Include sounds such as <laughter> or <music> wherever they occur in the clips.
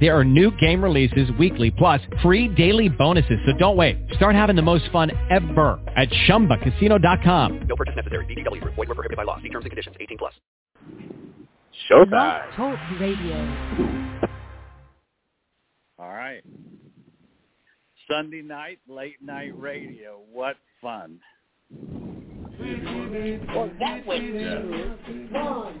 There are new game releases weekly, plus free daily bonuses. So don't wait. Start having the most fun ever at ChumbaCasino.com. No purchase necessary. VGW. Void were prohibited by law. See terms and conditions. 18 plus. Showtime. Talk Radio. All right. Sunday night, late night radio. What fun. Well, that went smooth. One,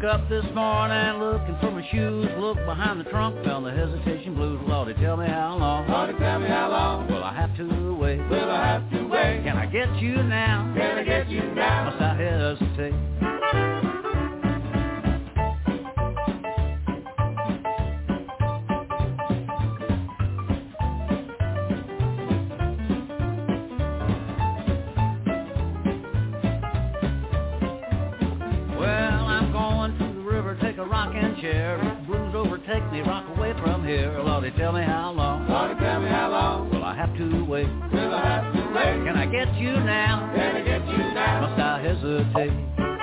Woke up this morning looking for my shoes. Looked behind the trunk, found the hesitation blues. Lordy, tell me how long. Lordy, tell me how long. Will I have to wait? Will I have to wait? Can I get you now? Can I get you now? Must I hesitate? If blues overtake me, rock away from here. Lordy, tell me how long. Lordy, tell me how long. Will I have to wait? Will I have to wait? Can I get you now? Can I get you now? Must I hesitate?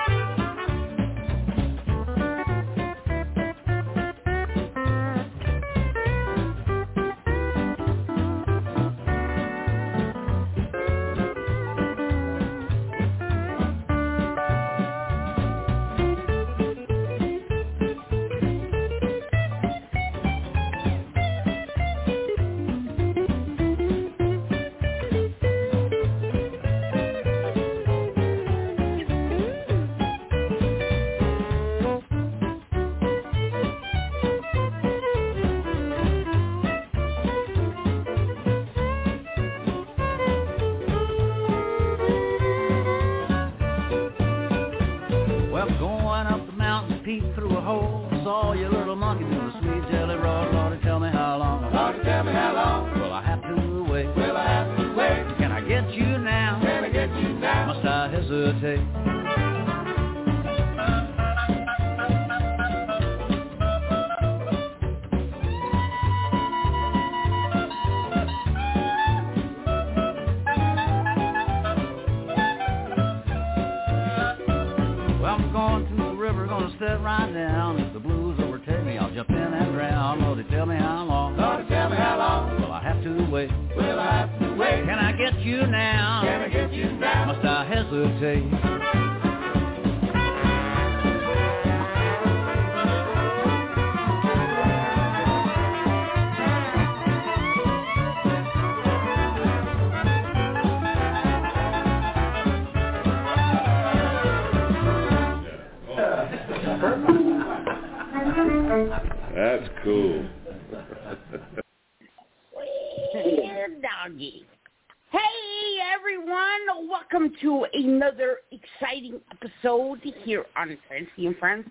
Episode here on Francie and Friends.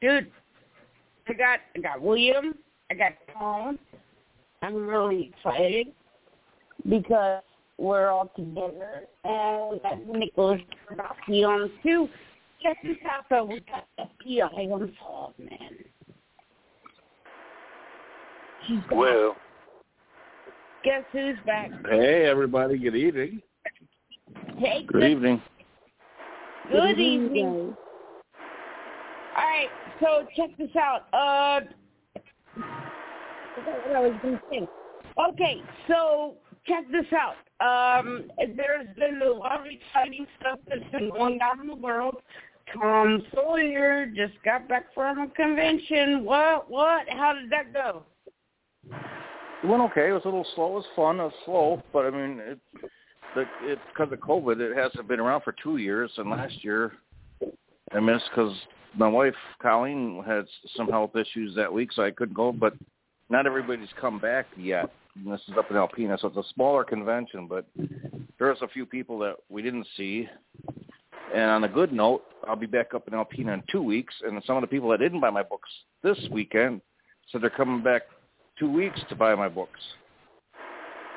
Dude, I got I got William. I got Tom. I'm really excited because we're all together. And we got Nicholas Kardowski on too. Check this out, though. We got the PI on unsolved, man. He's back. Well, Guess who's back? Hey, everybody. Good evening. Hey, good evening. Good evening. All right, so check this out. Uh, what I was going to say. Okay, so check this out. Um, there's been a lot of exciting stuff that's been going on in the world. Tom Sawyer just got back from a convention. What? What? How did that go? It went okay. It was a little slow. It was fun. It was slow, but I mean, it, the, it's because of COVID. It hasn't been around for two years, and last year I missed because my wife Colleen had some health issues that week, so I couldn't go. But not everybody's come back yet. And this is up in Alpena, so it's a smaller convention, but there's a few people that we didn't see. And on a good note, I'll be back up in Alpena in two weeks, and some of the people that didn't buy my books this weekend said they're coming back two weeks to buy my books.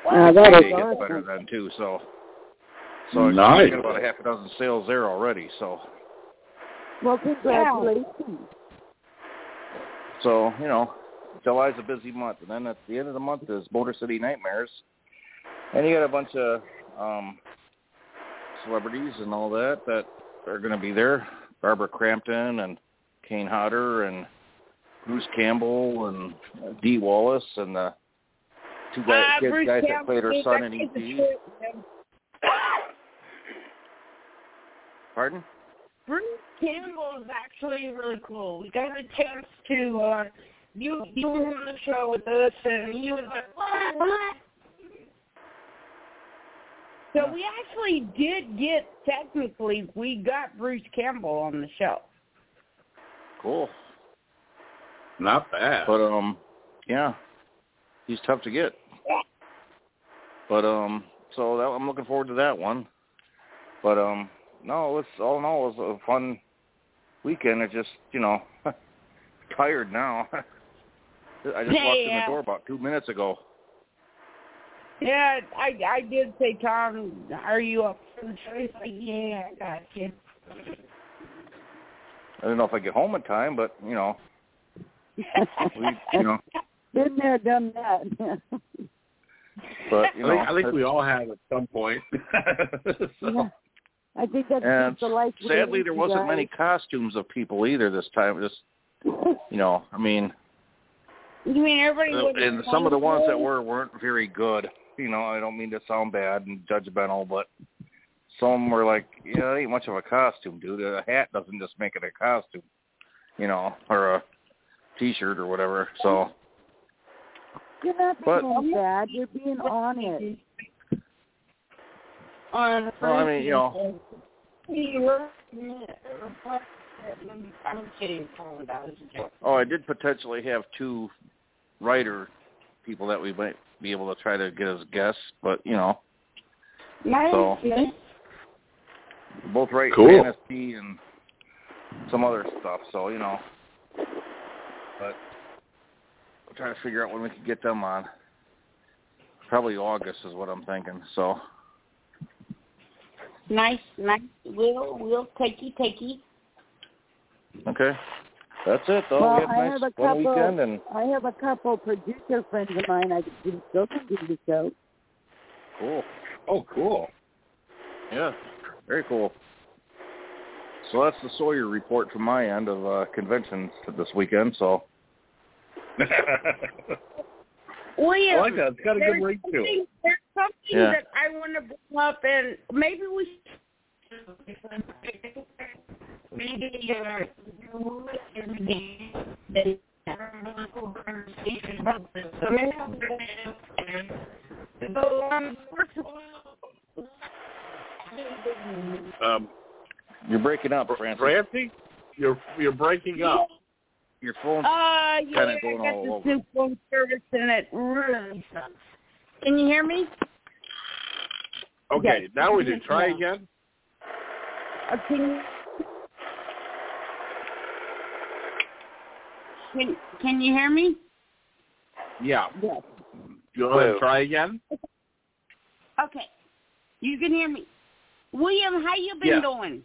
Uh, that They is get awesome. better then too. So, so Nice. I got about a half a dozen sales there already. So, Well, congratulations. so you know, July's a busy month, and then at the end of the month is Motor City Nightmares, and you got a bunch of um celebrities and all that that are going to be there. Barbara Crampton and Kane Hodder and Bruce Campbell and Dee Wallace and the two guys, Uh, kids, Bruce guys that Campbell, played her son in kid's E.T. Pardon? Bruce Campbell is actually really cool. We got a chance to uh you you were on the show with us and he was like, What what? So we actually did get technically we got Bruce Campbell on the show. Cool. Not bad. But um, yeah, he's tough to get. But um, so that, I'm looking forward to that one. But um, no, it's all in all, it was a fun weekend. It's just you know, <laughs> tired now. <laughs> I just walked in the door about two minutes ago. Yeah, I I did say, Tom, are you up for the show? He's like, Yeah, I got you. I don't know if I get home in time, but you know, <laughs> we, you know, Been there, done that. But <laughs> you I know, think, I think we all have at some point. so, <laughs> yeah. I think that's and the life. we sadly, there wasn't guys. many costumes of people either this time. Just <laughs> you know, I mean, You mean everybody Uh, and some of the ones that were weren't very good. You know, I don't mean to sound bad and judgmental, but some were like, you know, it ain't much of a costume, dude. A hat doesn't just make it a costume, you know, or a T-shirt or whatever. So, You're not But- being bad. You're being honest. on well, I mean, you know, I'm kidding, Colin. That was oh, I did potentially have two writer people that we might be able to try to get as guests, but you know, Nice. So- both write Cool. fantasy and some other stuff. So you know, but we'll try to figure out when we can get them on. Probably August is what I'm thinking. So nice, nice. We'll we'll takey takey. okay, that's it though. Well, we have I a nice have a couple- weekend and I have a couple producer friends of mine I could still can do the show. cool. oh, cool. Yeah, very cool. So that's the Sawyer report from my end of uh, conventions this weekend. So William, I like that. It's got a good there's ring to it. something- There's something Yeah. that I want to bring up, and maybe we. Maybe uh, so, um, first of all, Um, you're breaking up, Francis. Francie, you're you're breaking up. Your phone. Uh, yeah, Kinda I going got all this over. new phone service and it really sucks. Can you hear me? Okay, Yes. now we do. Try again. Uh, can you? Can, can you hear me? Yeah. Yes. Go ahead and try again. Okay. You can hear me. William, how you been Yeah. doing?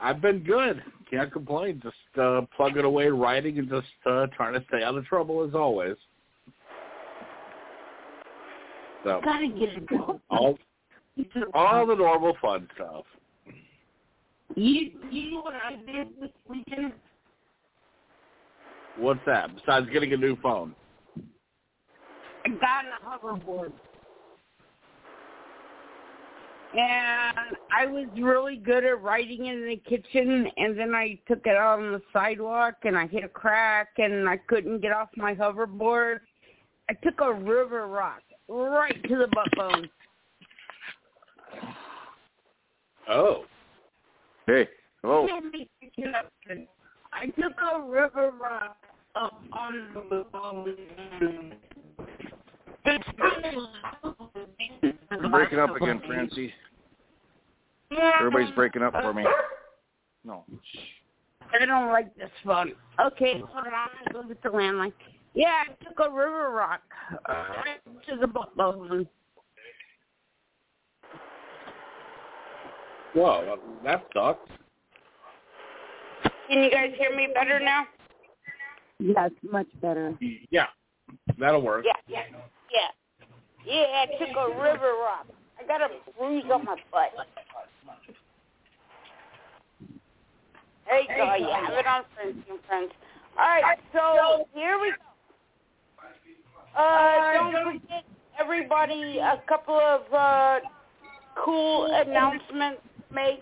I've been good. Can't complain. Just uh, plugging away, writing, and just uh, trying to stay out of trouble as always. So Gotta get it going. all all the normal fun stuff. You you know what I did this weekend? What's that? Besides getting a new phone. I got a hoverboard. And I was really good at riding in the kitchen, and then I took it out on the sidewalk, and I hit a crack, and I couldn't get off my hoverboard. I took a river rock right to the butt bone. Oh. Hey. Hello. I took a river rock up on the bone. It's really breaking up again, Francie. Everybody's breaking up for me. No. I don't like this phone. Okay, hold on. I'm going to go get the landline. Yeah, I took a river rock uh, to the boat bone. Whoa, that sucks. Can you guys hear me better now? Yes, much better. Yeah, that'll work. Yeah, yeah, yeah. Yeah, I took a river rock. I got a bruise on my butt. There you go. You have it on friends and friends. All right, so here we go. Uh, don't forget, everybody, a couple of uh, cool announcements to make.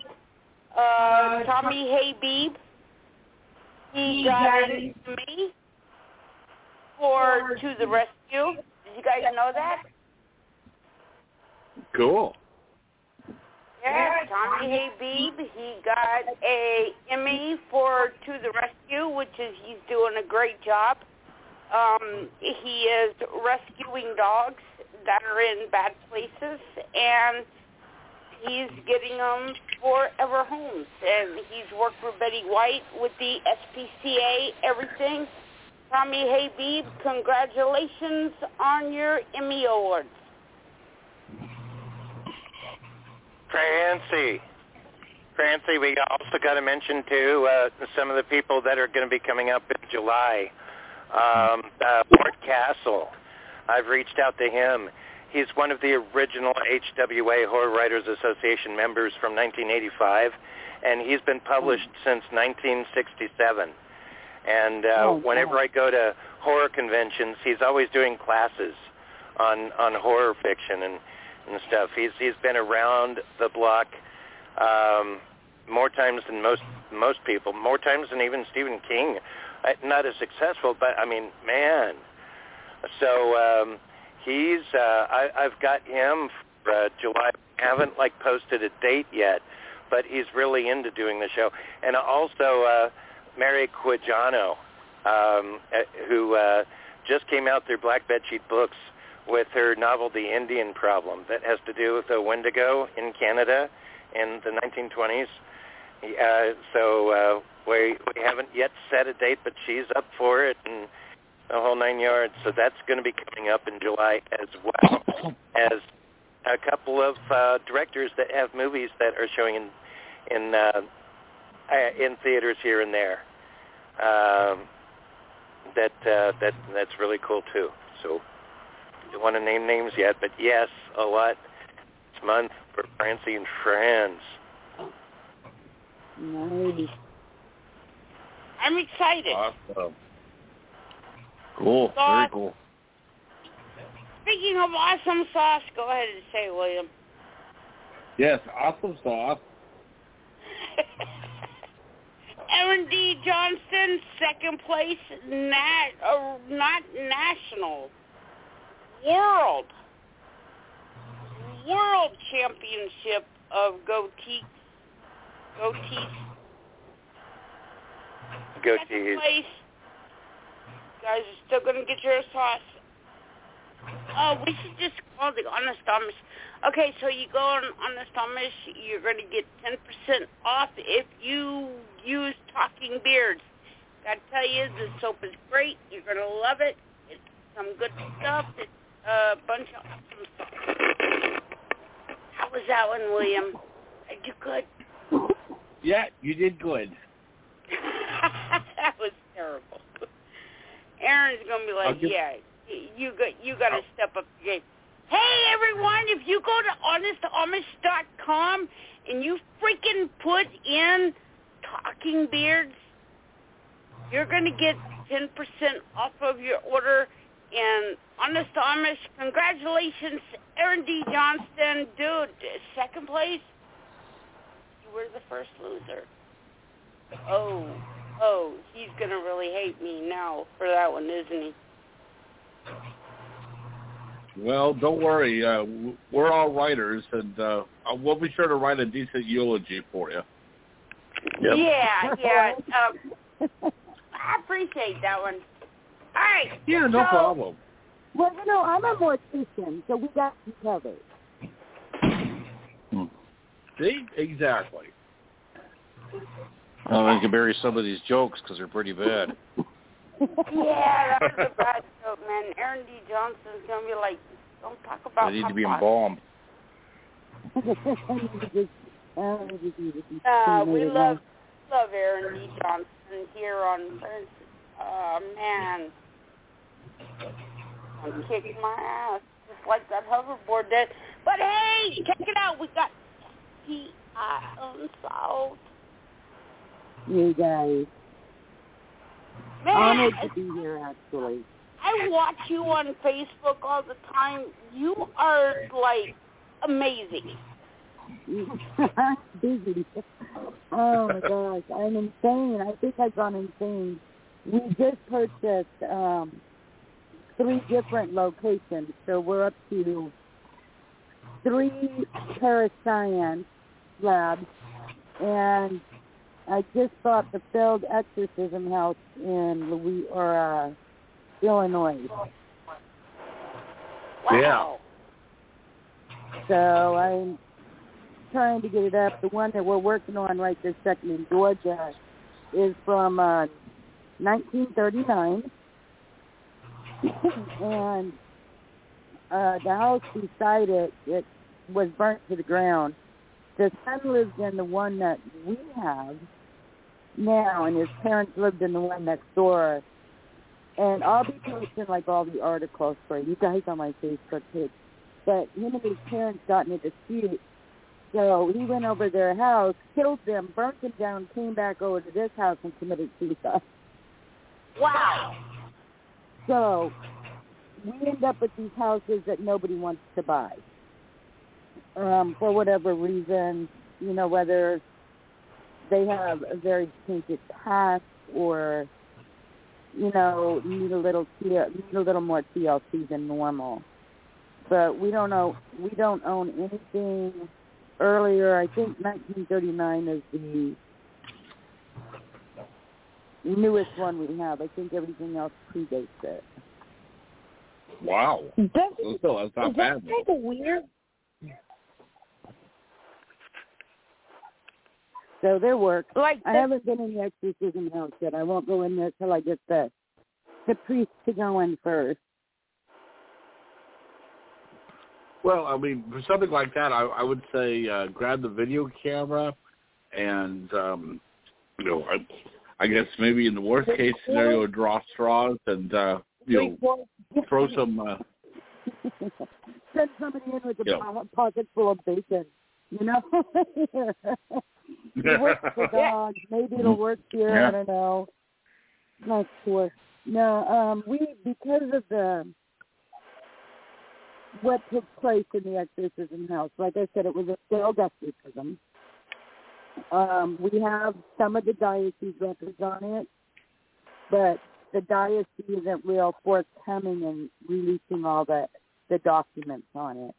Uh, Tommy Habeeb, he got Emmy for To the Rescue. You guys know that? Cool. Yeah, Tommy Habeeb, he got a Emmy for To the Rescue, which is he's doing a great job. Um, he is rescuing dogs that are in bad places, and he's getting them forever homes. And he's worked with Betty White with the SPCA, everything. Tommy Habeeb, congratulations on your Emmy Awards. Francie. Francie, we also got to mention too uh, some of the people that are going to be coming up in July. Um, uh, Mort Castle. I've reached out to him. He's one of the original HWA Horror Writers Association members from 1985, and he's been published since 1967. And uh, Oh, whenever wow. I go to horror conventions, he's always doing classes on on horror fiction and and stuff. He's he's been around the block um, more times than most most people, more times than even Stephen King. Uh, not as successful, but I mean, man. So um, he's uh, I, I've got him for uh, July. I haven't like posted a date yet, but he's really into doing the show. And also uh, Mary Quijano, um, uh, who uh, just came out through Black Bedsheet Books with her novel The Indian Problem that has to do with the Wendigo in Canada in the 1920s. Uh, so uh, we we haven't yet set a date, but she's up for it and the whole nine yards. So that's going to be coming up in July as well <coughs> as a couple of uh, directors that have movies that are showing in in uh, uh, in theaters here and there. Um, that uh, that that's really cool too. So don't want to name names yet, but yes, a lot this month for Francie and friends. Nice. I'm excited. Awesome. Cool. Very cool. Speaking of awesome sauce, go ahead and say, William. Yes, awesome sauce. Aaron D. Johnston, second place, nat, uh, not national, world, world championship of goatee, goatees. Go Second place. Guys are still gonna get your sauce. Oh, we should just call the Honest Amish. Okay, so you go on Honest Amish, you're gonna get ten percent off if you use Talking Beards. Gotta tell you, the soap is great. You're gonna love it. It's some good stuff. It's a bunch of awesome stuff. How was that one, William? Did you good? Yeah, you did good. <laughs> that was terrible. Aaron's gonna be like, give- yeah, you got you got to step up the game. Hey everyone, if you go to honestamish.com and you freaking put in Talking Beards, you're gonna get ten percent off of your order. And Honest Amish, congratulations, Aaron D. Johnston, dude, second place. You were the first loser. Oh, oh, he's gonna really hate me now for that one, isn't he? Well, don't worry. Uh, we're all writers, and uh, we'll be sure to write a decent eulogy for you. Yeah, yeah. Um, <laughs> I appreciate that one. All right. Yeah, no so, problem. Well, you know, I'm a mortician, so we got you covered. See, exactly. Well, we can bury some of these jokes because they're pretty bad. <laughs> yeah, that was a bad joke, man. Aaron D. Johnson's gonna be like, don't talk about. They need to be embalmed. <laughs> Uh, we love love Aaron D. Johnson here on Thursday. Oh man, I'm kicking my ass just like that hoverboard did. But hey, check it out. We got T I Unsolved. You guys. Man, Honored to be here, actually. I watch you on Facebook all the time. You are like amazing. <laughs> Busy. Oh my gosh, I'm insane. I think I've gone insane. We just purchased um three different locations, so we're up to three parascience labs, and I just bought the failed exorcism house in Louis or uh, Illinois. Wow. So I'm trying to get it up. The one that we're working on right this second in Georgia is from uh, 1939, <coughs> and uh, the house beside it it was burnt to the ground. The son lives in the one that we have now, and his parents lived in the one next door. And I'll be posting like all the articles for you guys on my Facebook page. But him and his parents got in a dispute, so he went over their house, killed them, burnt them down, came back over to this house and committed suicide. Wow. So we end up with these houses that nobody wants to buy. Um, for whatever reason, you know, whether they have a very tainted past or, you know, need a little T- need a little more TLC than normal. But we don't know we don't own anything earlier. I think 1939 is the newest one we have. I think everything else predates it. Wow. That's, So that's not is that kind of weird? So there work. Like I haven't been in the exorcism house yet. I won't go in there till I get the the priest to go in first. Well, I mean, for something like that, I, I would say uh, grab the video camera, and um, you know, I, I guess maybe in the worst case scenario, draw straws and uh, you know, throw some. Uh, <laughs> Send somebody in with a Yeah. po- pocket full of bacon. You know, <laughs> it works <laughs> for dogs. Maybe it'll work here. Yeah. I don't know. Not sure. No, um, we because of the what took place in the exorcism house. Like I said, it was a failed exorcism. Um, we have some of the diocese records on it, but the diocese isn't real forthcoming in releasing all the the documents on it.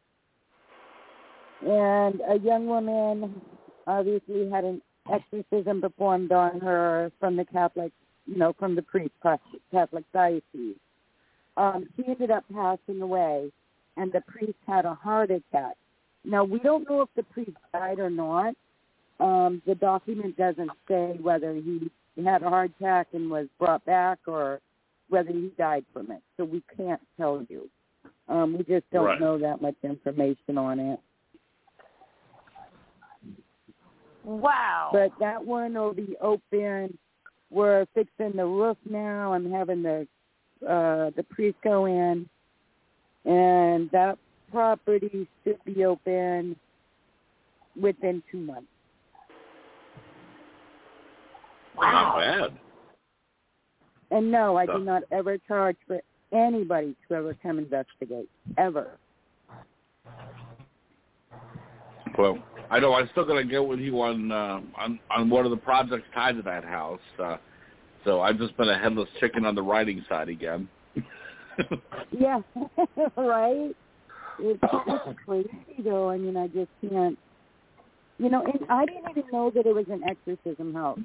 And a young woman obviously had an exorcism performed on her from the Catholic, you know, from the priest Catholic diocese. Um, she ended up passing away, and the priest had a heart attack. Now we don't know if the priest died or not. Um, the document doesn't say whether he had a heart attack and was brought back or whether he died from it. So we can't tell you. Um, we just don't Right. know that much information on it. Wow. But that one will be open. We're fixing the roof now. I'm having the uh the priest go in and that property should be open within two months. Wow. Not bad. And no, I do not ever charge for anybody to ever come investigate. Ever. Well, I know I'm still gonna get with you on uh, on on one of the projects tied to that house. Uh, so I've just been a headless chicken on the writing side again. <laughs> Yeah, <laughs> right. It's, it's <coughs> crazy though. I mean, I just can't. You know, and I didn't even know that it was an exorcism house.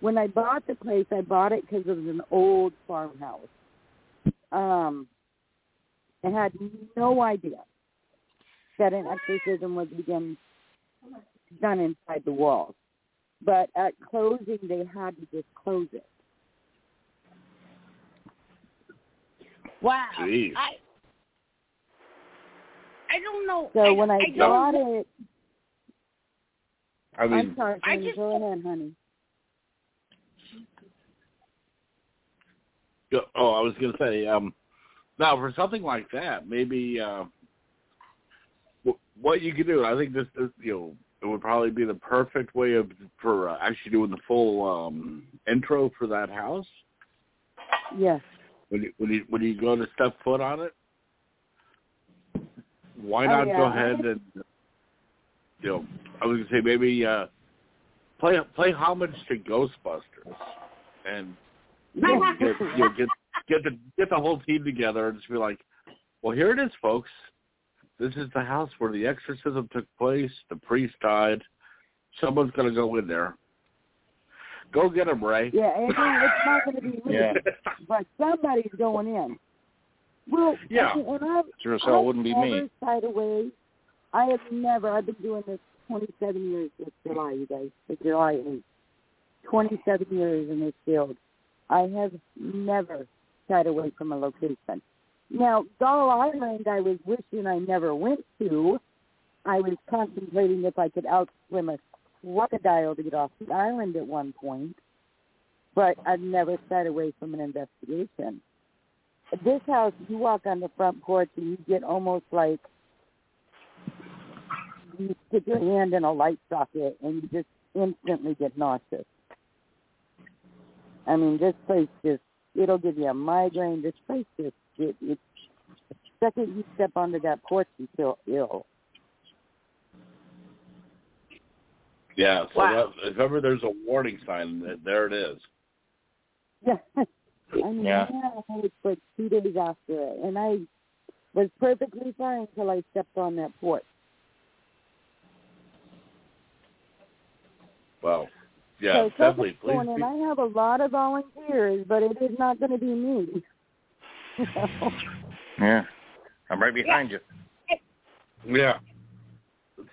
When I bought the place, I bought it because it was an old farmhouse. Um, I had no idea that an exorcism would begin done inside the walls. But at closing, they had to just close it. Wow. Jeez. I I don't know. So I, when I, I got it, I mean, I'm sorry, I Jenny, just- go ahead, honey. Oh, I was going to say, um, now for something like that, maybe uh, wh- what you could do. I think this, is, you know, it would probably be the perfect way of for uh, actually doing the full um, intro for that house. Yes. When you when you when you go to step foot on it, why Oh, not go ahead and you know? I was going to say maybe uh, play play homage to Ghostbusters and you know, get, you know, get get the get the whole team together and just be like, well, here it is, folks. This is the house where the exorcism took place. The priest died. Someone's gonna go in there. Go get him, Ray. Yeah, and then it's not going to be <laughs> me, Yeah. but somebody's going in. Well, Yeah. and, and I've, Sure as hell I've wouldn't be never me. shied away. I have never. I've been doing this 27 years this July, you guys. It's July 8th. 27 years in this field. I have never shied away from a location. Now, Doll Island, I was wishing I never went to. I was contemplating if I could outswim a crocodile to get off the island at one point, but I've never shied away from an investigation. This house, you walk on the front porch and you get almost like you stick your hand in a light socket and you just instantly get nauseous. I mean, this place just, it'll give you a migraine. This place just, it, it, the second you step onto that porch, you feel ill. Yeah. So Wow. that, if ever there's a warning sign, there it is. Yeah. <laughs> I mean, Yeah. I had like two days after it, and I was perfectly fine until I stepped on that porch. Well, yeah, so definitely. Please. going in. I have a lot of volunteers, but it is not going to be me. You <laughs> know? Yeah. I'm right behind you. Yeah.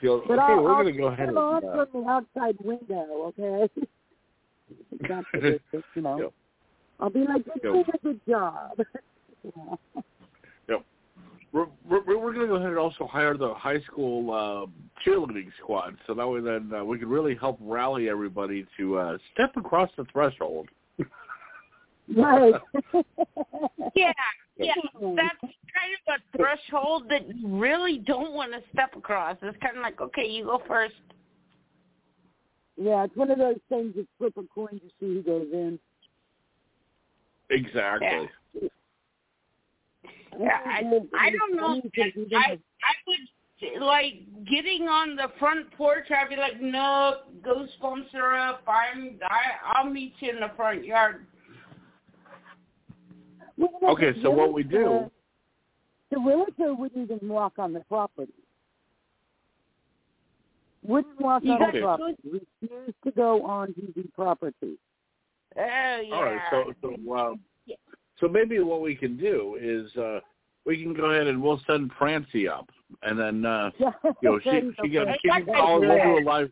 So, okay, I'll, we're going to go ahead turn and. Uh, from the outside window, okay? <laughs> <laughs> Not you know. Yeah. I'll be like, you're Yeah. doing a good job. You know? we're we're, we're going to go ahead and also hire the high school uh, cheerleading squad, so that way then uh, we can really help rally everybody to uh, step across the threshold. Right. <laughs> Yeah, yeah. That's kind of a threshold that you really don't want to step across. It's kind of like, okay, you go first. yeah, it's one of those things you flip a coin to see who goes in. Exactly. Yeah, I, I don't know. I I would like getting on the front porch. I'd be like, no, goosebumps are up. I'm I I'll meet you in the front yard. Well, Okay, the so what we do- The realtor wouldn't even walk on the property. Wouldn't walk You on got the Okay. property. Refused to go onto the property. Oh yeah. All right. So so um, so maybe what we can do is uh, we can go ahead and we'll send Francie up, and then uh, <laughs> you know she she can okay. she can That's call good. we'll do a live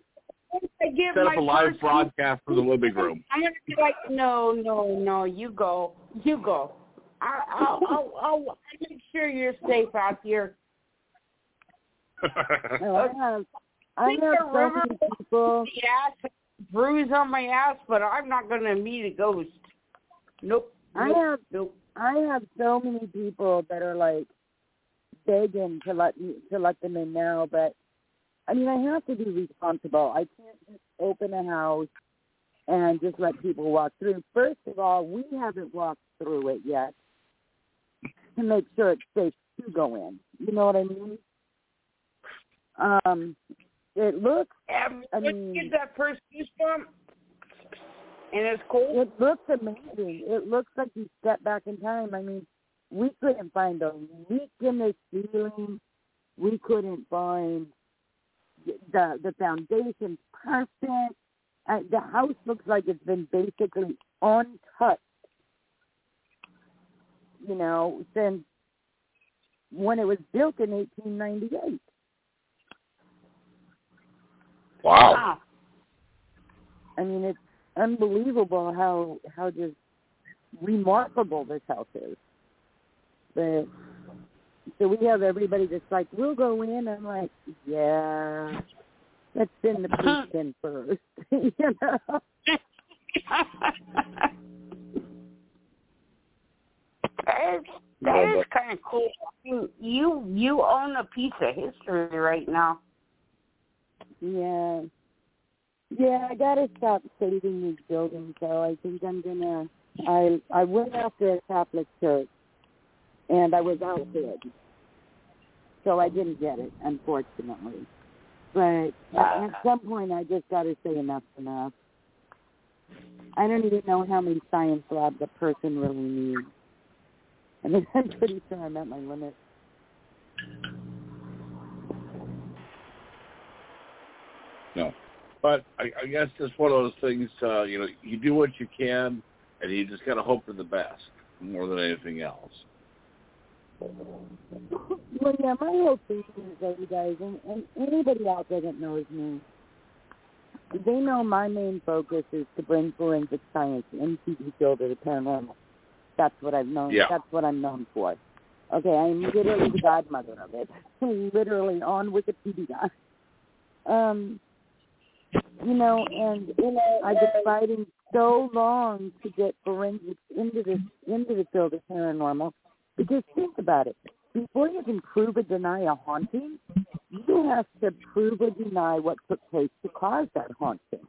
I give set up a live broadcast from the living room. I'm gonna be like, no, no, no. You go, you go. I, I'll, I'll, I'll, I'll make sure you're safe out here. No, <laughs> oh, I have, I have so many people. Yeah, bruise on my ass, but I'm not gonna meet a ghost. Nope. I nope, have Nope. I have so many people that are like begging to let me to let them in now, but I mean I have to be responsible. I can't just open a house and just let people walk through. First of all, we haven't walked through it yet to make sure it's safe to go in. You know what I mean? Um, it looks Um, I mean- get that first goosebump, and it's cold. It looks amazing. It looks like you step back in time. I mean, we couldn't find a leak in the ceiling. We couldn't find the the foundation's perfect. Uh, the house looks like it's been basically untouched. You know, since when it was built in 1898. Wow. Ah. I mean, it's unbelievable how how just remarkable this house is. But so we have everybody that's like, we'll go in. I'm like, yeah, let's send the <laughs> priest in first. <laughs> you know. <laughs> That is that is kind of cool. I mean, you you own a piece of history right now. Yeah. Yeah, I gotta stop saving these buildings though. I think I'm gonna I I went after a Catholic church and I was outbid. So I didn't get it, unfortunately. But at uh. some point I just gotta say enough's enough. I don't even know how many science labs a person really needs. I mean, <laughs> I'm pretty sure I'm at my limit. No. But I, I guess it's one of those things, uh, you know, you do what you can and you just gotta hope for the best more than anything else. Well, yeah, my whole thing is that you guys, and, and anybody out there that knows me, they know my main focus is to bring forensic science into the field of the paranormal. That's what I've known. Yeah. That's what I'm known for. Okay, I'm literally the godmother of it. <laughs> literally on Wikipedia. Um, you know, and I've been fighting so long to get forensics into this into the field of paranormal because think about it. Before you can prove or deny a haunting, you have to prove or deny what took place to cause that haunting.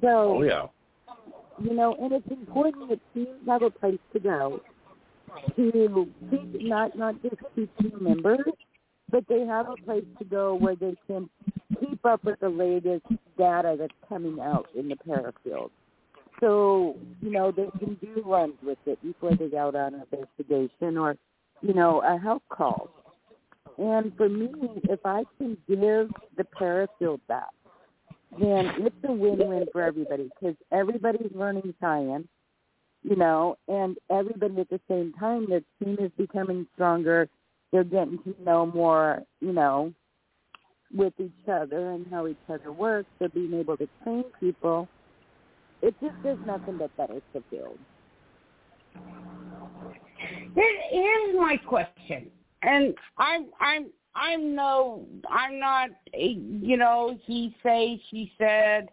So Oh yeah. You know, and it's important that teams have a place to go to not not just keep team members, but they have a place to go where they can keep up with the latest data that's coming out in the parafield. So, you know, they can do runs with it before they go out on an investigation or, you know, a health call. And for me, if I can give the parafield back, then it's a win-win for everybody because everybody's learning science, you know, and everybody at the same time, their team is becoming stronger. They're getting to know more, you know, with each other and how each other works. They're being able to train people. It just does nothing but better to build. Here, here's my question, and I'm I'm I'm no I'm not a, you know he say she said,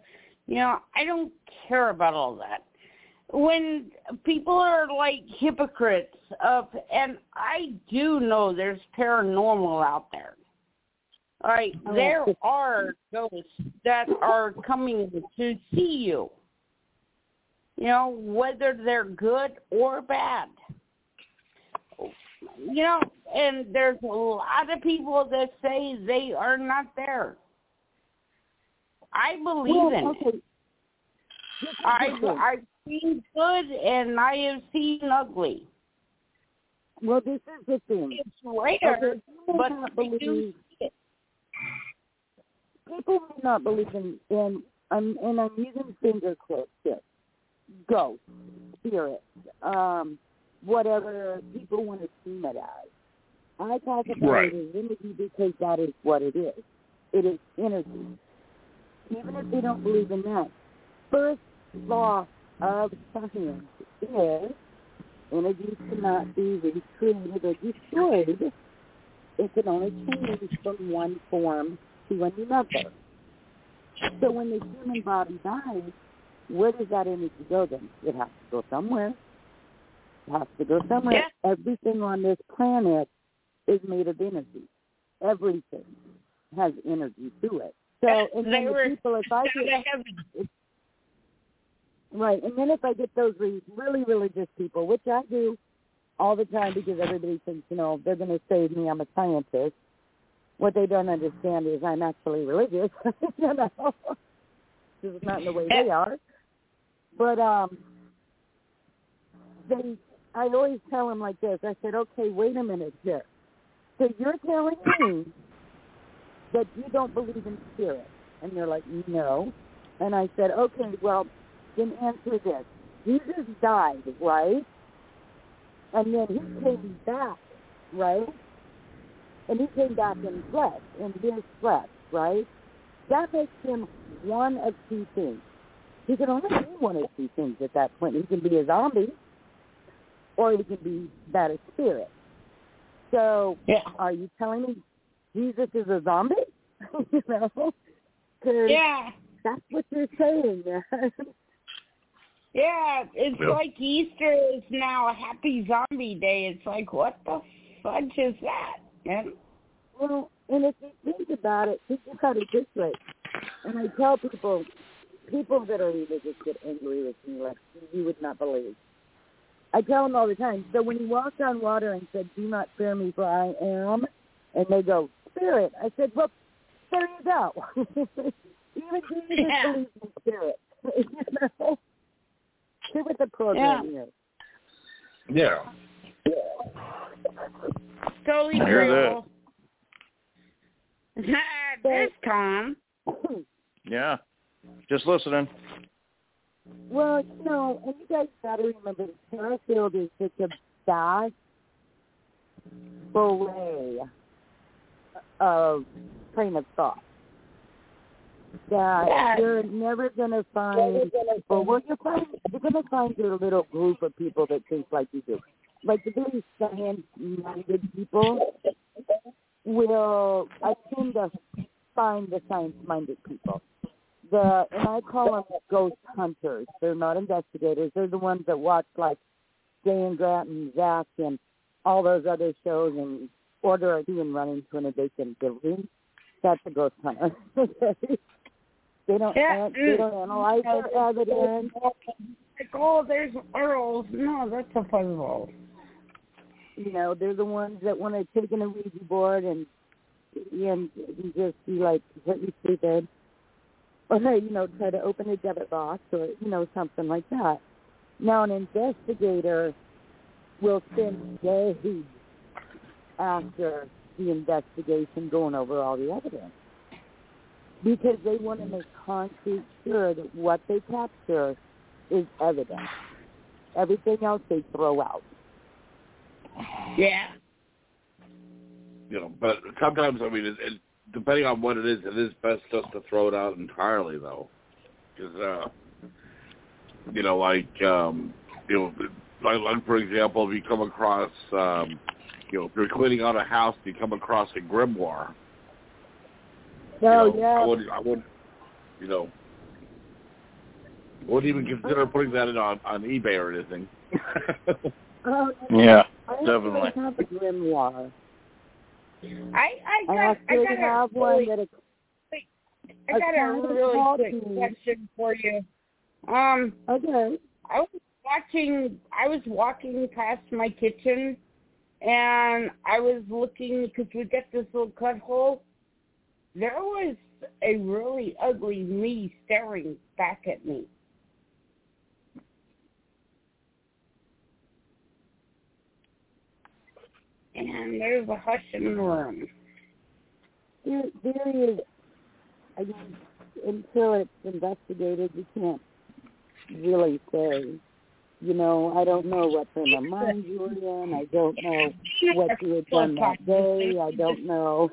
you know I don't care about all that. When people are like hypocrites of, and I do know there's paranormal out there. All right, Oh, there are ghosts that are coming to see you. You know, whether they're good or bad. You know, and there's a lot of people that say they are not there. I believe Well, in okay. it. I I've seen good and I have seen ugly. Well, this is the thing. It's rare, Okay, but not do believe- see it. people may not believe in, in I'm, and I'm using finger quotes here, ghosts, spirits, um, whatever people want to term it as. I talk about Right. it as energy because that is what it is. It is energy. Even if they don't believe in that, first law of science is energy cannot be recreated or destroyed. It can only change from one form to another. So when the human body dies, where does that energy go then? It has to go somewhere. It has to go somewhere. Everything on this planet is made of energy. Everything has energy to it. So, and then the people, if I get, right, and then if I get those really religious people, which I do all the time because everybody thinks, you know, they're going to save me, I'm a scientist. What they don't understand is I'm actually religious, <laughs> you know. This is not in the way they are. But um they I always tell them like this. I said, "Okay, wait a minute here. So you're telling me that you don't believe in spirit?" And they're like, "No." And I said, "Okay, well, then answer this. Jesus died, right? And then he came back, right? And he came back in flesh, in his flesh, right? that makes him one of two things. He can only be one of two things at that point. He can be a zombie, or he can be that a spirit. So, Yeah. are you telling me Jesus is a zombie? <laughs> you know, 'Cause Yeah. that's what you're saying. <laughs> Yeah, it's Yeah. like Easter is now a happy zombie day. It's like, what the fudge is that? man? Well, and if you think about it, think about it this way. And I tell people, people that are religious get angry with me like you would not believe. I tell them all the time. So when he walked on water and said, "Do not fear me, for I am," and they go, "Spirit," I said, "Well, there you go." Even Jesus Yeah. believes in spirit. <laughs> you know, see what the program is. Yeah. Totally I hear real. <laughs> this time. <clears throat> Yeah. Just listening. Well, you know, and you guys got to remember, parafield is such a vast array of train of thought that Yeah. you're never going to find, well, what you find, you're going to find your little group of people that think like you do. Like the very science-minded people will, I tend to find the science-minded people the and I call them ghost hunters. They're not investigators. They're the ones that watch like Dan Grant and Zach and all those other shows and order a human run into an vacant building. That's a ghost hunter. <laughs> they don't Yeah, an- they mm. don't analyze their evidence. Like, oh, there's Earls. No, that's a puzzle. You know, they're the ones that want to take in a Ouija board and and just be like, "What you stupid." Or hey, you know try to open a dybbuk box or you know something like that. Now an investigator will spend days after the investigation going over all the evidence because they want to make concrete sure that what they capture is evidence. Everything else they throw out. Yeah. You know, but sometimes I mean, it, it, depending on what it is, it is best just to throw it out entirely, though, because uh, you know, like um, you know, like, like for example, if you come across, um, you know, if you're cleaning out a house, you come across a grimoire. Oh you know, yeah. I would, I would, you know, wouldn't even consider putting that in on on eBay or anything. <laughs> Oh, Yeah, I definitely. have a grimoire. I I I got I got have a one really, that I got a of really quick question for you. Um, okay. I was watching. I was walking past my kitchen, and I was looking because we got this little cut hole. There was a really ugly me staring back at me. And there's a hush in the room. There, there is. I mean, until it's investigated, you can't really say. You know, I don't know what's in of mind you were in. I don't know what you had done that day. I don't know.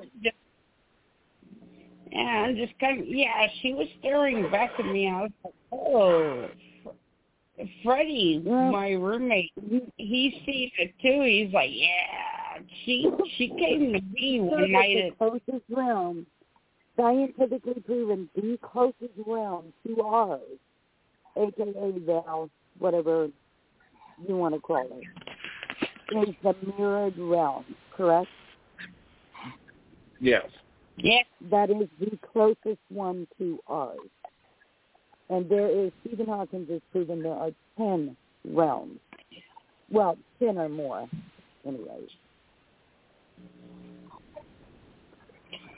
And just kind of, yeah, she was staring back at me. I was like, oh, Fr- Freddie, my roommate, he sees it too. He's like, yeah, she she came to me one night. the At, closest realm, scientifically proven, the closest realm to ours, aka Val, whatever you want to call it, is the mirrored realm, correct? yes. Yes. That is the closest one to ours. And there is, Stephen Hawking has proven there are 10 realms. Well, 10 or more, anyway.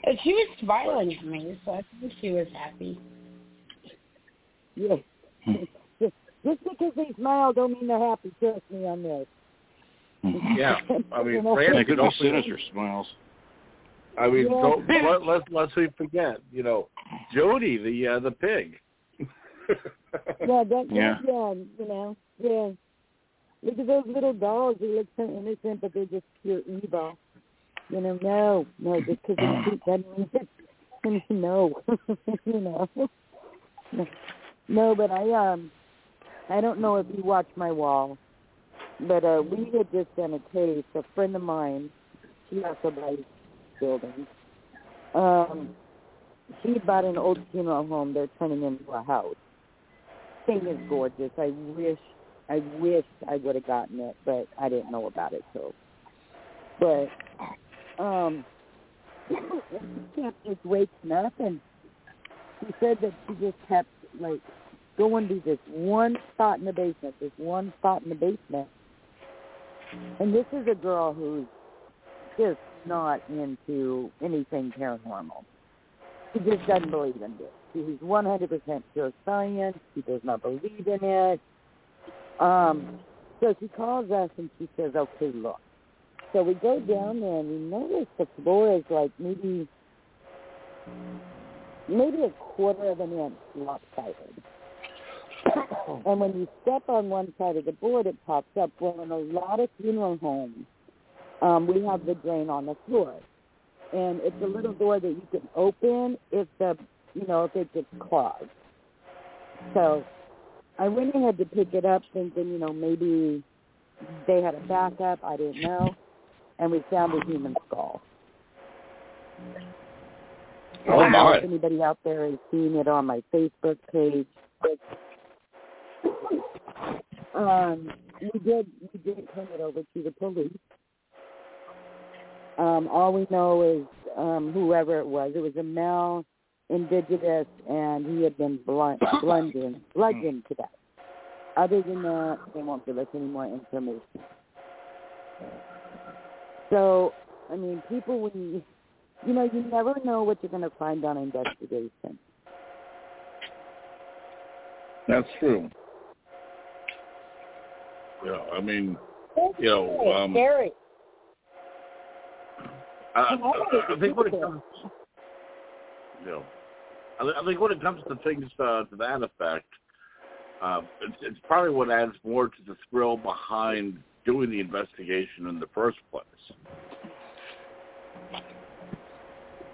And she was smiling at me, so I think she was happy. Yeah. just, <laughs> just because they smile don't mean they're happy. Trust me on this. Yeah. <laughs> I mean, You know? Francis, They could be don't forget- sinister smiles. I mean, Yeah. don't <laughs> let, let's let's we forget. You know, Jody, the uh, the pig. Yeah, that, Yeah. yeah, you know, yeah. Look at those little dolls. They look so innocent, but they're just pure evil. You know, no, no, just <clears throat> because it's cute doesn't mean it's no, <laughs> you know. No, but I um, I don't know if you watch my wall, but uh, we had just done a case. A friend of mine, she also buys buildings. Um, she bought an old funeral home. They're turning into a house. Thing is gorgeous. I wish, I wish I would have gotten it, but I didn't know about it. So, but um, kept just waking up, and she said that she just kept like going to this one spot in the basement, this one spot in the basement. And this is a girl who's just not into anything paranormal. She just doesn't believe in it. She's 100% pure science. She does not believe in it. Um, so she calls us and she says, okay, look. So we go down there and we notice the floor is like maybe maybe a quarter of an inch lopsided. <coughs> and when you step on one side of the board, it pops up. Well, in a lot of funeral homes, um, we have the drain on the floor, and it's a little door that you can open if the, you know, if it gets clogged. So I went ahead to pick it up, thinking, you know, maybe they had a backup. I didn't know, and we found a human skull. Oh, I don't know if anybody out there has seen it on my Facebook page. Um, we did we did turn it over to the police. Um, all we know is um, whoever it was. It was a male indigenous, and he had been blunt, bludgeoned, bludgeoned to death. Other than that, they won't give us any more information. So, I mean, people, when you, you know, you never know what you're going to find on investigation. That's true. Yeah, I mean, you know, um, Scary. I, I, I think when it comes, you know, I, I think when it comes to things uh, to that effect, uh, it's, it's probably what adds more to the thrill behind doing the investigation in the first place.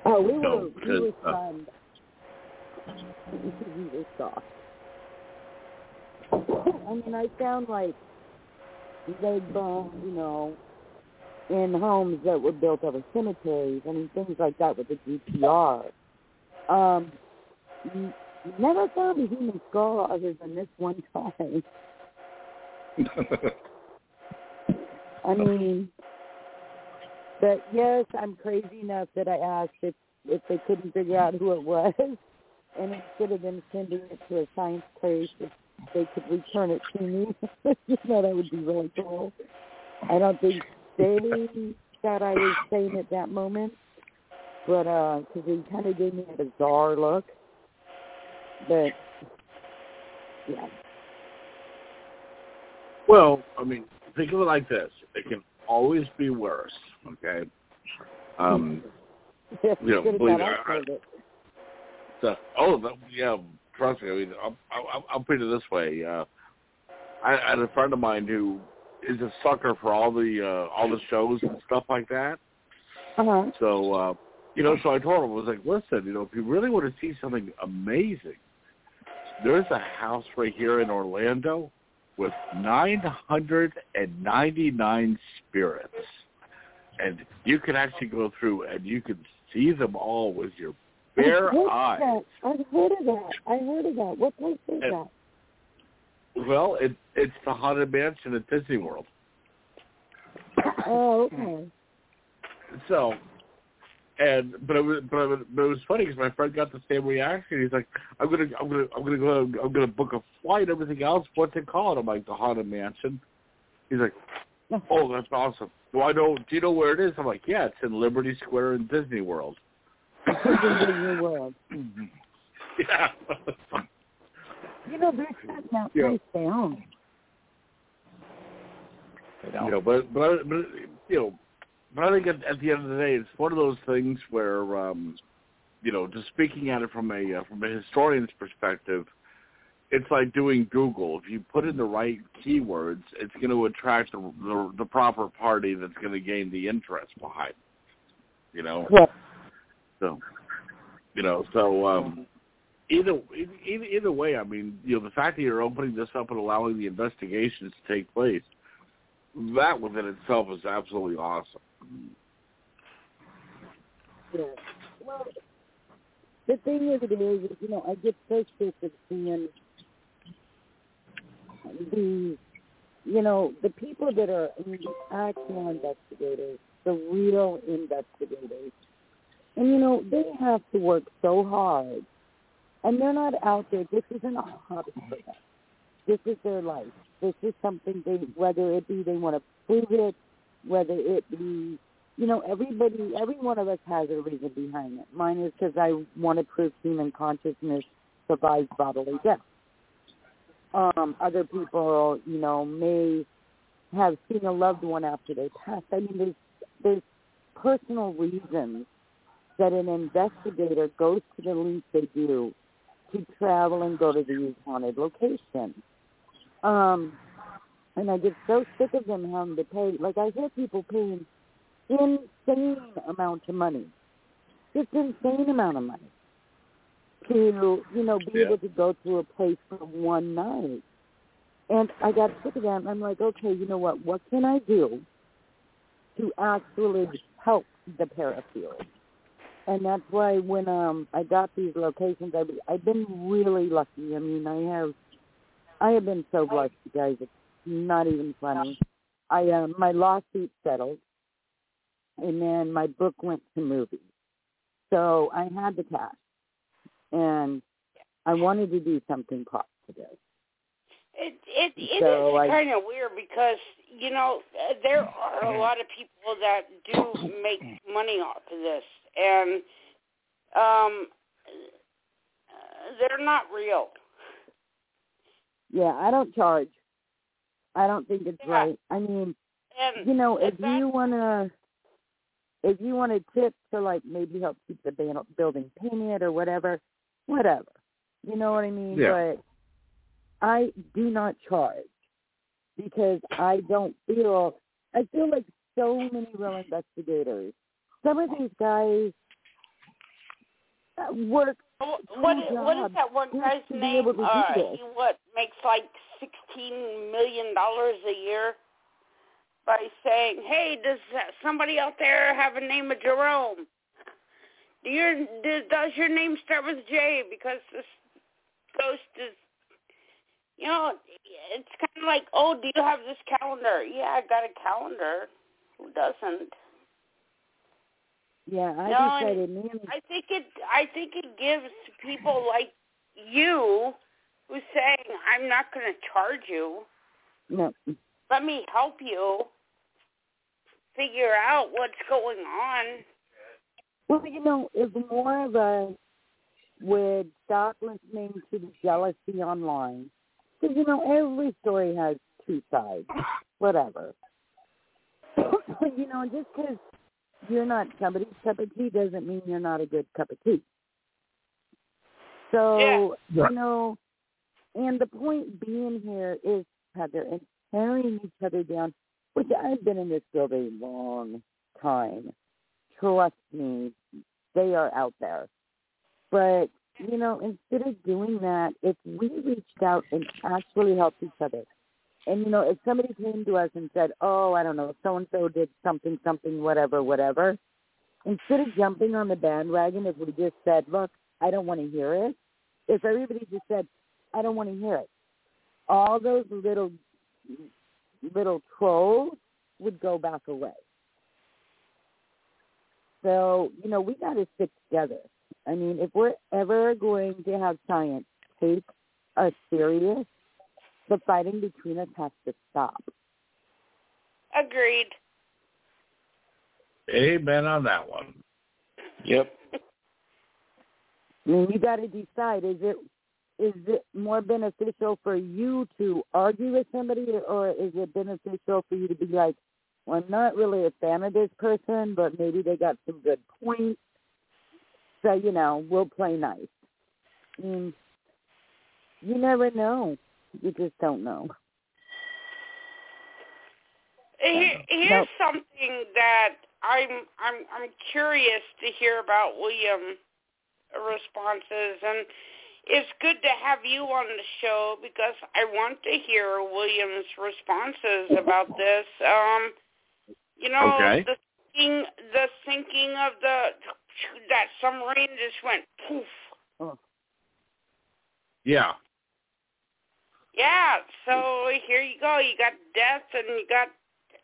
Oh, we were, No, <laughs> we were uh, stunned. we were shocked. I mean, I found like leg bones, you know, in homes that were built over cemeteries. I mean, things like that with the GPR. Um, n- never found a human skull other than this one time. <laughs> I mean, but yes, I'm crazy enough that I asked if if they couldn't figure out who it was, <laughs> and instead of them sending it to a science place, if they could return it to me, <laughs> you know, that would be really cool. I don't think they thought I was saying at that moment, but uh, because he kind of gave me a bizarre look. But yeah, Well, I mean, think of it like this: it can always be worse. Okay. Um, <laughs> you know, believe got it, off I- so, oh, that, yeah. Trust me. I mean, I'll, I'll, I'll put it this way: uh, I, I had a friend of mine who is a sucker for all the uh, all the shows and stuff like that. Uh huh. So, uh, you know, so I told him, I was like, listen, you know, if you really want to see something amazing, there's a house right here in Orlando with 999 spirits. And you can actually go through and you can see them all with your bare I've eyes. That. I've heard of that. I heard of that. What place is And- that? Well, it, it's the Haunted Mansion at Disney World. Oh, okay. So, and but it was but it was, but it was funny because my friend got the same reaction. He's like, "I'm gonna I'm gonna I'm gonna go I'm gonna book a flight, everything else. What's it called?" I'm like, "The Haunted Mansion." He's like, "Oh, that's awesome." Do I know? Do you know where it is? I'm like, "Yeah, it's in Liberty Square in Disney World." In Disney World. yeah. You know, they're shutting that Yeah. place down. You know, but but but you know, but I think at, at the end of the day, it's one of those things where, um, you know, just speaking at it from a uh, from a historian's perspective, it's like doing Google. If you put in the right keywords, it's going to attract the the, the proper party that's going to gain the interest behind. it, You know, Yeah. so You know, so um, either either either way, I mean, you know, the fact that you're opening this up and allowing the investigations to take place, that within itself is absolutely awesome. Yeah. Well, the thing of it is, you know, I get of seeing the, you know, the people that are I mean, the actual investigators, the real investigators, and you know, they have to work so hard, and they're not out there. This isn't a hobby for them. This is their life. This is something they, whether it be they want to prove it, whether it be you know, everybody, every one of us has a reason behind it. Mine is because I want to prove human consciousness survives bodily death. Um, other people, you know, may have seen a loved one after they passed. I mean, there's there's personal reasons that an investigator goes to the lengths they do to travel and go to these haunted locations. Um, and I get so sick of them having to pay. Like I hear people paying insane amount of money, just insane amount of money to you know be Yeah. able to go to a place for one night. And I got sick of that. And I'm like, okay, you know what? What can I do to actually help the parafield? And that's why when um I got these locations, I I've been really lucky. I mean, I have I have been so blessed, you guys. It's not even funny. I um my lawsuit settled, and then my book went to movies. So I had the cash, and I wanted to do something positive. It it it So is I- kind of weird because you know uh, there are a lot of people that do make money off of this, and um, uh, they're not real. Yeah, I don't charge. I don't think it's Yeah. right. I mean, And you know, if that- you wanna, if you want a tip to like maybe help keep the ban- building painted or whatever, whatever. You know what I mean? Yeah. But I do not charge because I don't feel. I feel like so many real <laughs> investigators. Some of these guys work What what is, what is that one guy's name? able to do Uh, he what makes like sixteen million dollars a year by saying, "Hey, does somebody out there have a name of Jerome? Do your do, does your name start with J? Because this ghost is, you know, it's kind of like, oh, do you have this calendar? Yeah, I got a calendar. Who doesn't? Yeah, I No, and- decided, man, I think it I think it gives people like you who's saying, I'm not gonna charge you. no, Let me help you figure out what's going on. Well, you know, if more of us would stop listening to the jealousy online, because you know every story has two sides. <laughs> Whatever. <coughs> You know, just because you're not somebody's cup of tea doesn't mean you're not a good cup of tea. So Yeah. you know, and the point being here is Heather and tearing each other down, which I've been in this field a long time. Trust me, they are out there. But, you know, instead of doing that, if we reached out and actually helped each other, and, you know, if somebody came to us and said, oh, I don't know, so-and-so did something, something, whatever, whatever, instead of jumping on the bandwagon, if we just said, look, I don't want to hear it, if everybody just said, I don't want to hear it, all those little little trolls would go back away. So, you know, we got to stick together. I mean, if we're ever going to have science take us serious, the fighting between us has to stop. Agreed. Amen on that one. Yep. I mean, you got to decide: is it is it more beneficial for you to argue with somebody, or is it beneficial for you to be like, "Well, I'm not really a fan of this person, but maybe they got some good points, so you know, we'll play nice." I mean, you never know. You just don't know. Here, here's Nope. something that I'm I'm I'm curious to hear about William responses, and it's good to have you on the show because I want to hear William's responses about this. Um, you know, Okay. the sinking, the sinking of the that submarine just went poof. Yeah. Yeah, so here you go. You got death, and you got.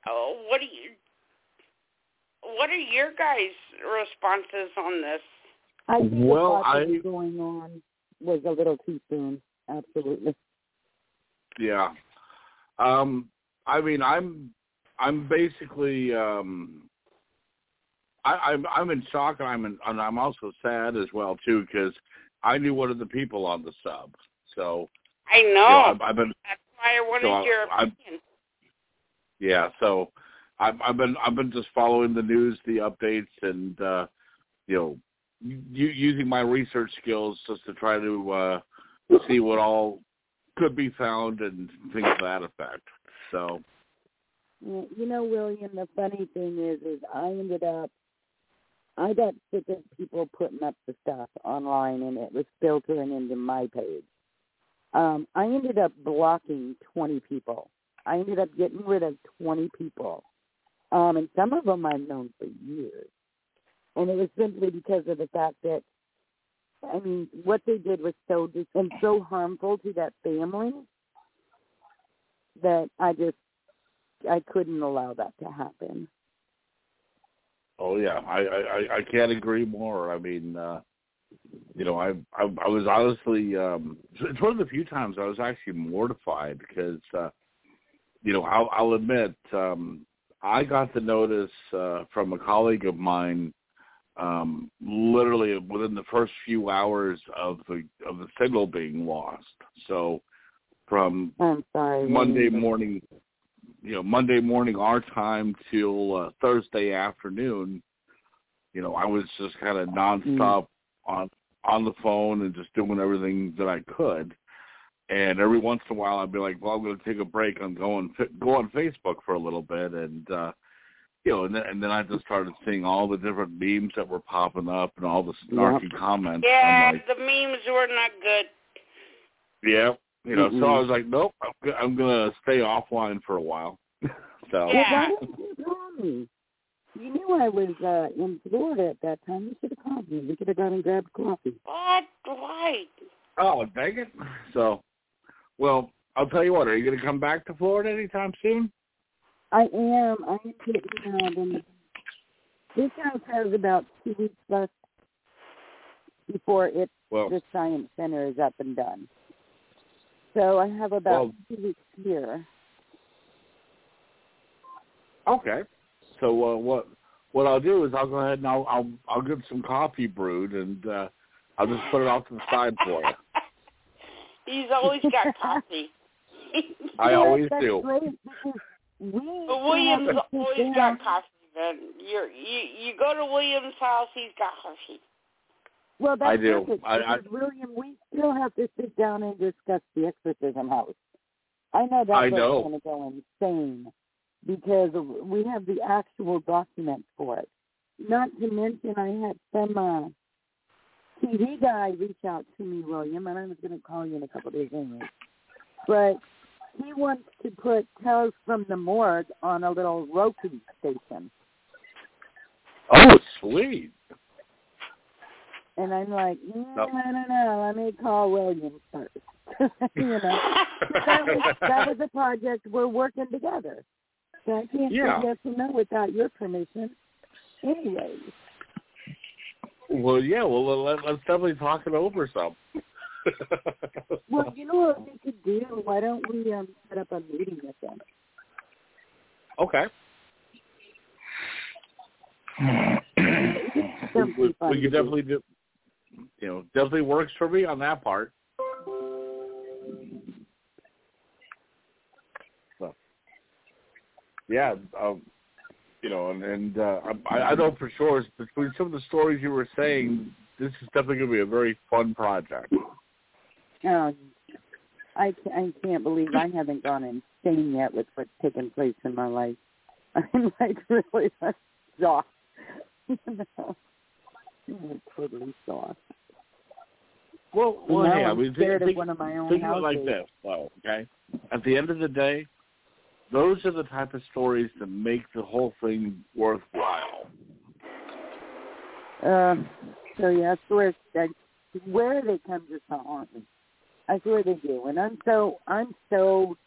Oh, what do you? What are your guys' responses on this? I think Well, what was I- going on was a little too soon. Absolutely. Yeah. Um I mean I'm I'm basically um I I'm I'm in shock and I'm in, and I'm also sad as well too because I knew one of the people on the sub. So I know. you know, I've, I've been That's why I wanted so I- your I- opinion. yeah, so I've I've been I've been just following the news, the updates and uh you know u- using my research skills just to try to uh see what all could be found and things of that effect. So You know, William, the funny thing is, is I ended up, I got sick of people putting up the stuff online, and it was filtering into my page. Um, I ended up blocking 20 people. I ended up getting rid of 20 people, um, and some of them I've known for years. And it was simply because of the fact that, I mean, what they did was so dis- and so harmful to that family that I just I couldn't allow that to happen. Oh yeah, I I I- can't agree more. I mean, uh you know, I I, I was honestly um it's one of the few times I was actually mortified because uh you know, I'll I'll admit um I got the notice uh from a colleague of mine um literally within the first few hours of the of the signal being lost. So from I'm sorry. Monday morning, you know, Monday morning our time till uh, Thursday afternoon, you know, I was just kind of nonstop on on the phone and just doing everything that I could. And every once in a while, I'd be like, "Well, I'm going to take a break and go on go on Facebook for a little bit," and uh, you know, and then, and then I just started seeing all the different memes that were popping up and all the snarky comments. Yeah, like, the memes were not good. yeah, you know. So Mm-mm. I was like, "Nope, I'm, I'm going to stay offline for a while." <laughs> so Well, Yeah. why didn't you call me? You knew I was uh, in Florida at that time. You should have called me. We could have gone and grabbed coffee. What? Why? Oh, dang it. So, well, I'll tell you what. Are you going to come back to Florida anytime soon? I am. I am getting uh, the, this house has about two weeks left before it Well, the science center is up and done. So I have about Well- two weeks here. okay. So, uh, what what I'll do is I'll go ahead and I'll I'll I'll get some coffee brewed and uh I'll just put it off to the side for you. <laughs> He's always got coffee. I Yeah, always do. Great because we But William's always got coffee. Then you're you you go to William's house, he's got coffee. Well, that's I do. perfect, I- I- because, William, we still have to sit down and discuss the exorcism house. I know that I book's going to go insane because we have the actual documents for it. Not to mention, I had some uh, TV guy reach out to me, William, and I was going to call you in a couple of days anyway. But he wants to put Tales from the Morgue on a little Roku station. Oh, sweet. And I'm like, mm, Nope. I don't know. Let me call William first. <laughs> you know, <laughs> that was that was a project we're working together. So I can't Yeah. say yes or no without your permission. Anyways, Well, yeah. Well, let, let's definitely talk it over some. <laughs> well, you know what we could do? Why don't we um set up a meeting with them? okay. Something we, we could definitely do. You know, definitely works for me on that part. Yeah, um, you know, and, and uh, I, I know for sure between some of the stories you were saying, this is definitely going to be a very fun project. Oh, I ca- I can't believe I haven't gone insane yet with what's taken place in my life. <laughs> I'm like really shocked. <laughs> you know, I'm totally shocked. Well, well, now hey, I I'm mean, scared think, of one of my own think of it houses. like this, though. Okay, at the end of the day, those are the type of stories that make the whole thing worthwhile. Uh, so yeah, I swear, I swear they come just to haunt me. I swear they do, and I'm so I'm so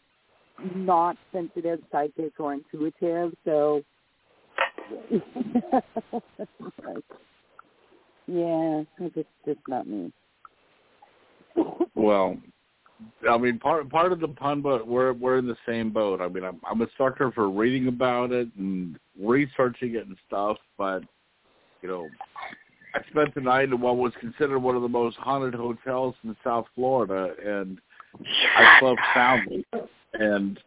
not sensitive, psychic, or intuitive. So, <laughs> like, yeah, it's just just not me. Well, I mean, part part of the pun, but we're we're in the same boat. I mean, I'm I'm a sucker for reading about it and researching it and stuff, but you know, I spent the night in what was considered one of the most haunted hotels in South Florida, and I slept soundly. And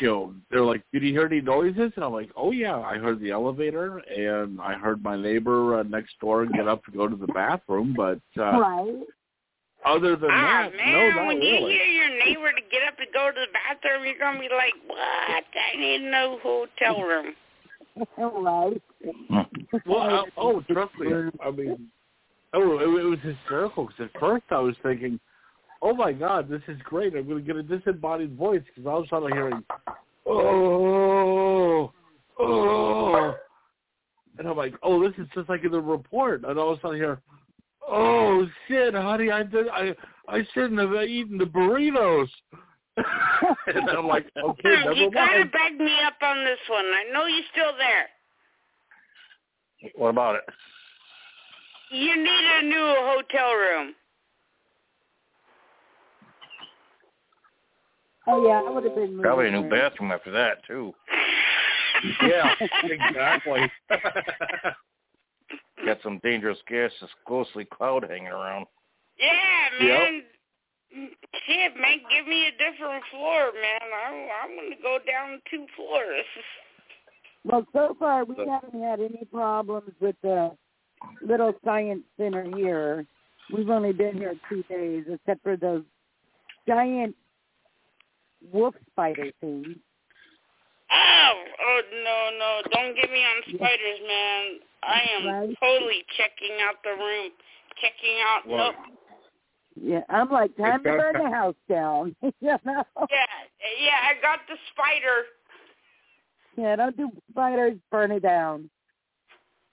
you know, they're like, "Did you hear any noises?" And I'm like, "Oh yeah, I heard the elevator, and I heard my neighbor uh, next door get up to go to the bathroom, but." uh right? Other than Ah, that, man, no, not when really. you hear your neighbor to get up and go to the bathroom, you're going to be like, what? I need no hotel room. right. Well, I, oh, trust me. I mean, oh, it, it was hysterical because at first I was thinking, oh my God, this is great. I'm going to get a disembodied voice because I was suddenly hearing, oh, oh, and I'm like, oh, this is just like in the report. And all of a sudden I hear, oh shit, honey, I did, I, I shouldn't have eaten the burritos. <laughs> and I'm like, <laughs> okay, never you got to mind. back me up on this one. I know you're still there. What about it? You need a new hotel room. Oh yeah, I would have been Probably a new moving. bathroom after that too. <laughs> Yeah, exactly. Got some dangerous gases, ghostly cloud hanging around. Yeah, Yep. man. Shit, man, give me a different floor, man. I'm, I'm going to go down two floors. Well, so far we haven't had any problems with the little science center here. We've only been here two days, except for those giant wolf spider things. Oh, oh no, no! Don't get me on spiders, man. I am Right. totally checking out the room, checking out. Well, nope. Yeah, I'm like time to burn the house down. <laughs> you know? Yeah, yeah. I got the spider. Yeah, don't do spiders. Burn it down.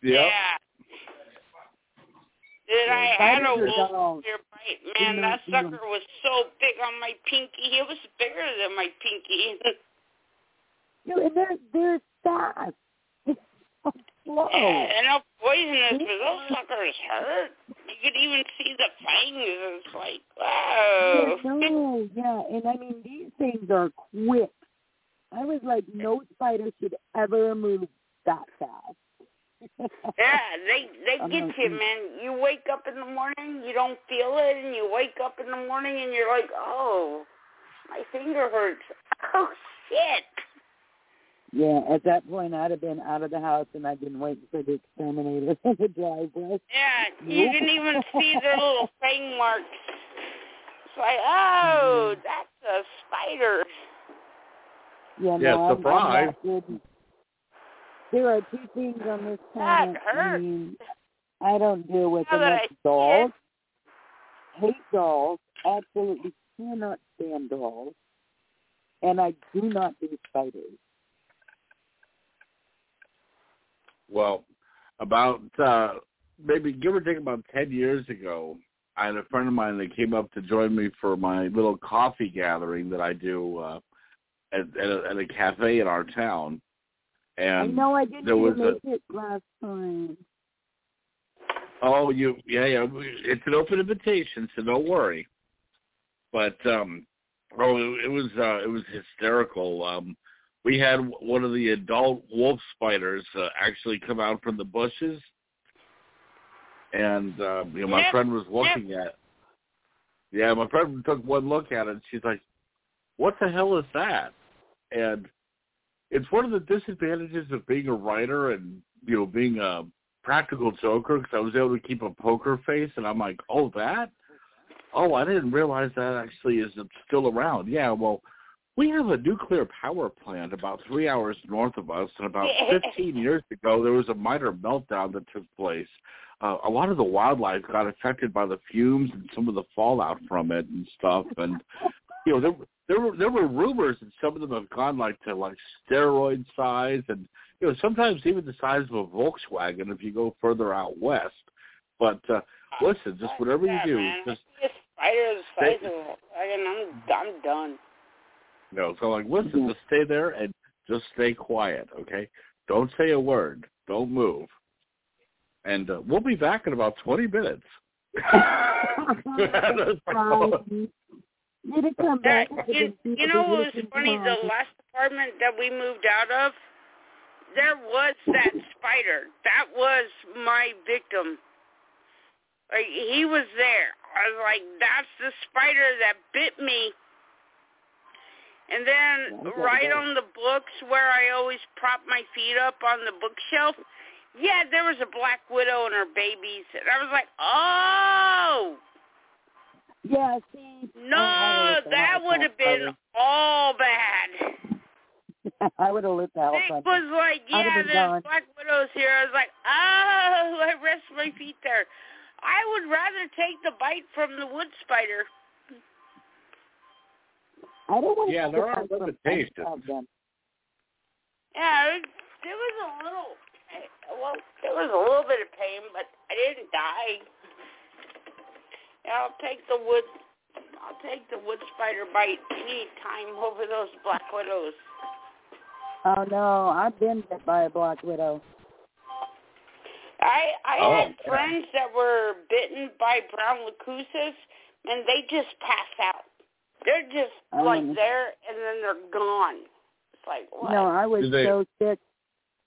Yep. Yeah. Then I had a Spiders are wolf dogs. here bite. Man, Do that not do 'em. sucker was so big on my pinky. It was bigger than my pinky. <laughs> No, and they're they're fast. It's so slow. Yeah, and how poisonous, but those suckers hurt. You could even see the fangs. It's like, wow. Yeah, no, yeah, and I mean these things are quick. I was like, <laughs> no spider should ever move that fast. <laughs> Yeah, they they get you, mm. man. You wake up in the morning, you don't feel it, and you wake up in the morning and you're like, oh, my finger hurts. <laughs> Oh shit. Yeah, at that point I'd have been out of the house and I'd been waiting for the exterminator <laughs> in the driveway. Yeah, <laughs> you can even see their little <laughs> fang marks. It's like, oh, Mm-hmm. that's a spider. Yeah, Yeah, no, I'm- I'm surprise. not. There are two things on this That planet. I hurts. mean, I don't deal with Now them. That's dolls. Hate dolls. Absolutely cannot stand dolls. And I do not do spiders. Well, about uh maybe give or take about ten years ago, I had a friend of mine that came up to join me for my little coffee gathering that I do uh at at a, at a cafe in our town. I And know I didn't there was even a- make it last time. oh, you yeah yeah, it's an open invitation, so don't worry. But um oh, it, it was uh it was hysterical. Um we had one of the adult wolf spiders uh, actually come out from the bushes. And uh, you know my Yep, friend was looking at yeah my friend took one look at it and she's like what the hell is that? And it's one of the disadvantages of being a writer and you know being a practical joker because i was able to keep a poker face and i'm like oh that? Oh i didn't realize that actually is still around. Yeah well we have a nuclear power plant about three hours north of us, and about 15 years ago, there was a minor meltdown that took place. uh, a lot of the wildlife got affected by the fumes and some of the fallout from it and stuff. And <laughs> you know, there there were there were rumors that some of them have gone like to like steroid size, and you know, sometimes even the size of a Volkswagen if you go further out west. But uh, listen, just whatever you do, just I see a spider the size of I'm I'm done. You know, so like listen, just stay there and just stay quiet, okay? Don't say a word. Don't move. And uh, we'll be back in about twenty minutes. Um, you to come That, back. <laughs> you, you know what was funny? The last apartment that we moved out of, there was that spider. That was my victim. Like he was there. I was like, that's the spider that bit me. And then right on the books where I always prop my feet up on the bookshelf, yeah, there was a black widow and her babies. And I was like, oh, Yeah, see. no, that would have been all bad. <laughs> I would have lit the hell It was like, yeah, there's gone. black widows here. I was like, oh, <laughs> I rest my feet there. I would rather take the bite from the wood spider. I don't want Yeah, take there a are bite from limitations. of them. Yeah, it, there was a little, well, there was a little bit of pain, but I didn't die. I'll take the wood, I'll take the wood spider bite any time over those black widows. Oh no, I've been bit by a black widow. I I Oh, had yeah. friends that were bitten by brown recluses, and they just pass out. They're just Oh. like there, and then they're gone. It's like what? No, I was they- so sick.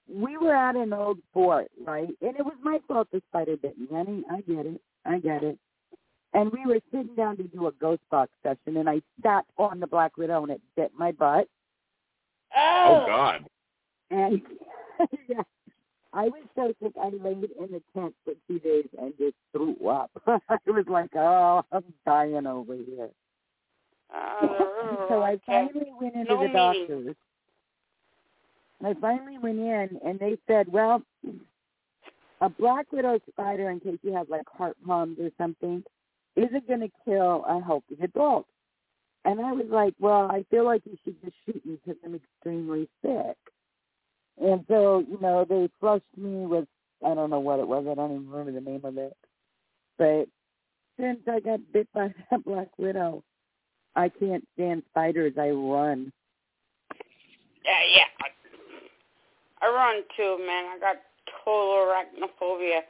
We were at an old fort, right? And it was my fault the spider bit me, honey. I get it. I get it. And we were sitting down to do a ghost box session, and I sat on the black widow, and it bit my butt. oh, Oh God. And <laughs> yeah, I was so sick. I laid in the tent for two days and just threw up. <laughs> I was like, oh, I'm dying over here. So I finally went into No the doctors. I finally went in, and they said, well, a black widow spider, in case you have like heart problems or something, isn't going to kill a healthy adult. And I was like, well, I feel like you should just shoot me because I'm extremely sick. And so, you know, they flushed me with, I don't know what it was. I don't even remember the name of it. But since I got bit by <laughs> that black widow, I can't stand spiders. I run. Yeah, yeah. I run too, man. I got total arachnophobia.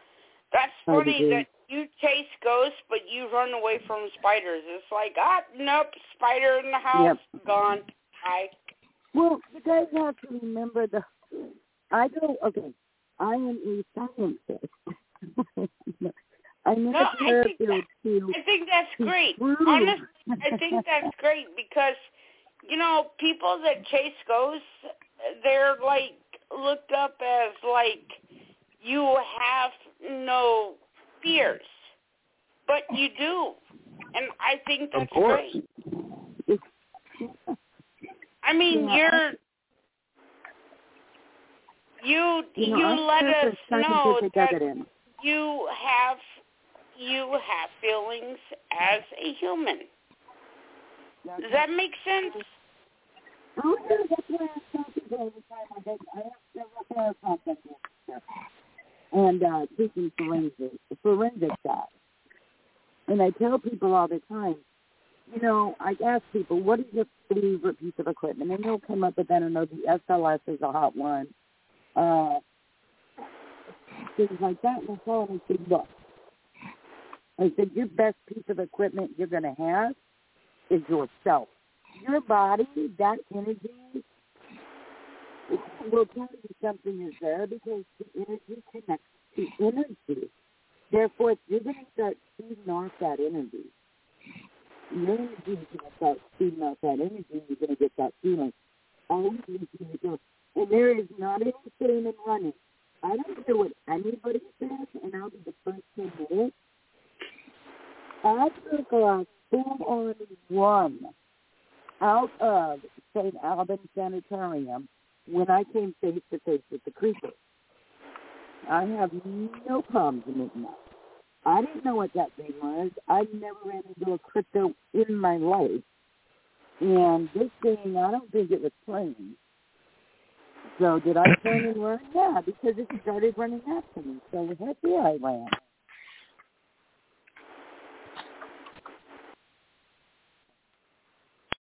That's Oh, funny that you chase ghosts, but you run away from spiders. It's like, ah, nope, spider in the house, gone. Hi. Well, you guys have to remember the. I go okay. I am a scientist. <laughs> I'm No, the I think field too. I think that's great. Honestly, I think that's great because, you know, people that chase ghosts, they're like looked up as like you have no fears, but you do, and I think Of that's course. great. I mean, Yeah, you're you you you, know, I'm let us know that evidence. you have you have feelings as a human. Does that make sense? That's why I tell people all time. I go, I have several prayer conferences and uh, taking forensic forensic shots. And I tell people all the time, you know, I ask people, what is your favorite piece of equipment? And they'll come up with, I don't know, the SLS is a hot one. Uh, things like that. And I tell them, I said, look, I said, your best piece of equipment you're going to have is yourself. Your body, that energy, will tell you something is there because the energy connects to energy. Therefore, you're going to start feeding off that energy. Your energy is going to start feeding off that energy, you're going to get that feeling. Always listen to go. And there is not any shame in running. I don't care what anybody says, and I'll be the first to admit it. I took a full-on run out of St. Albans Sanitarium when I came face to face with the creature. I have no problems admitting that. I didn't know what that thing was. I never ran into a crypto in my life. And this thing, I don't think it was playing. So did I turn and run? Yeah, because it started running after me. So heck yeah, I ran.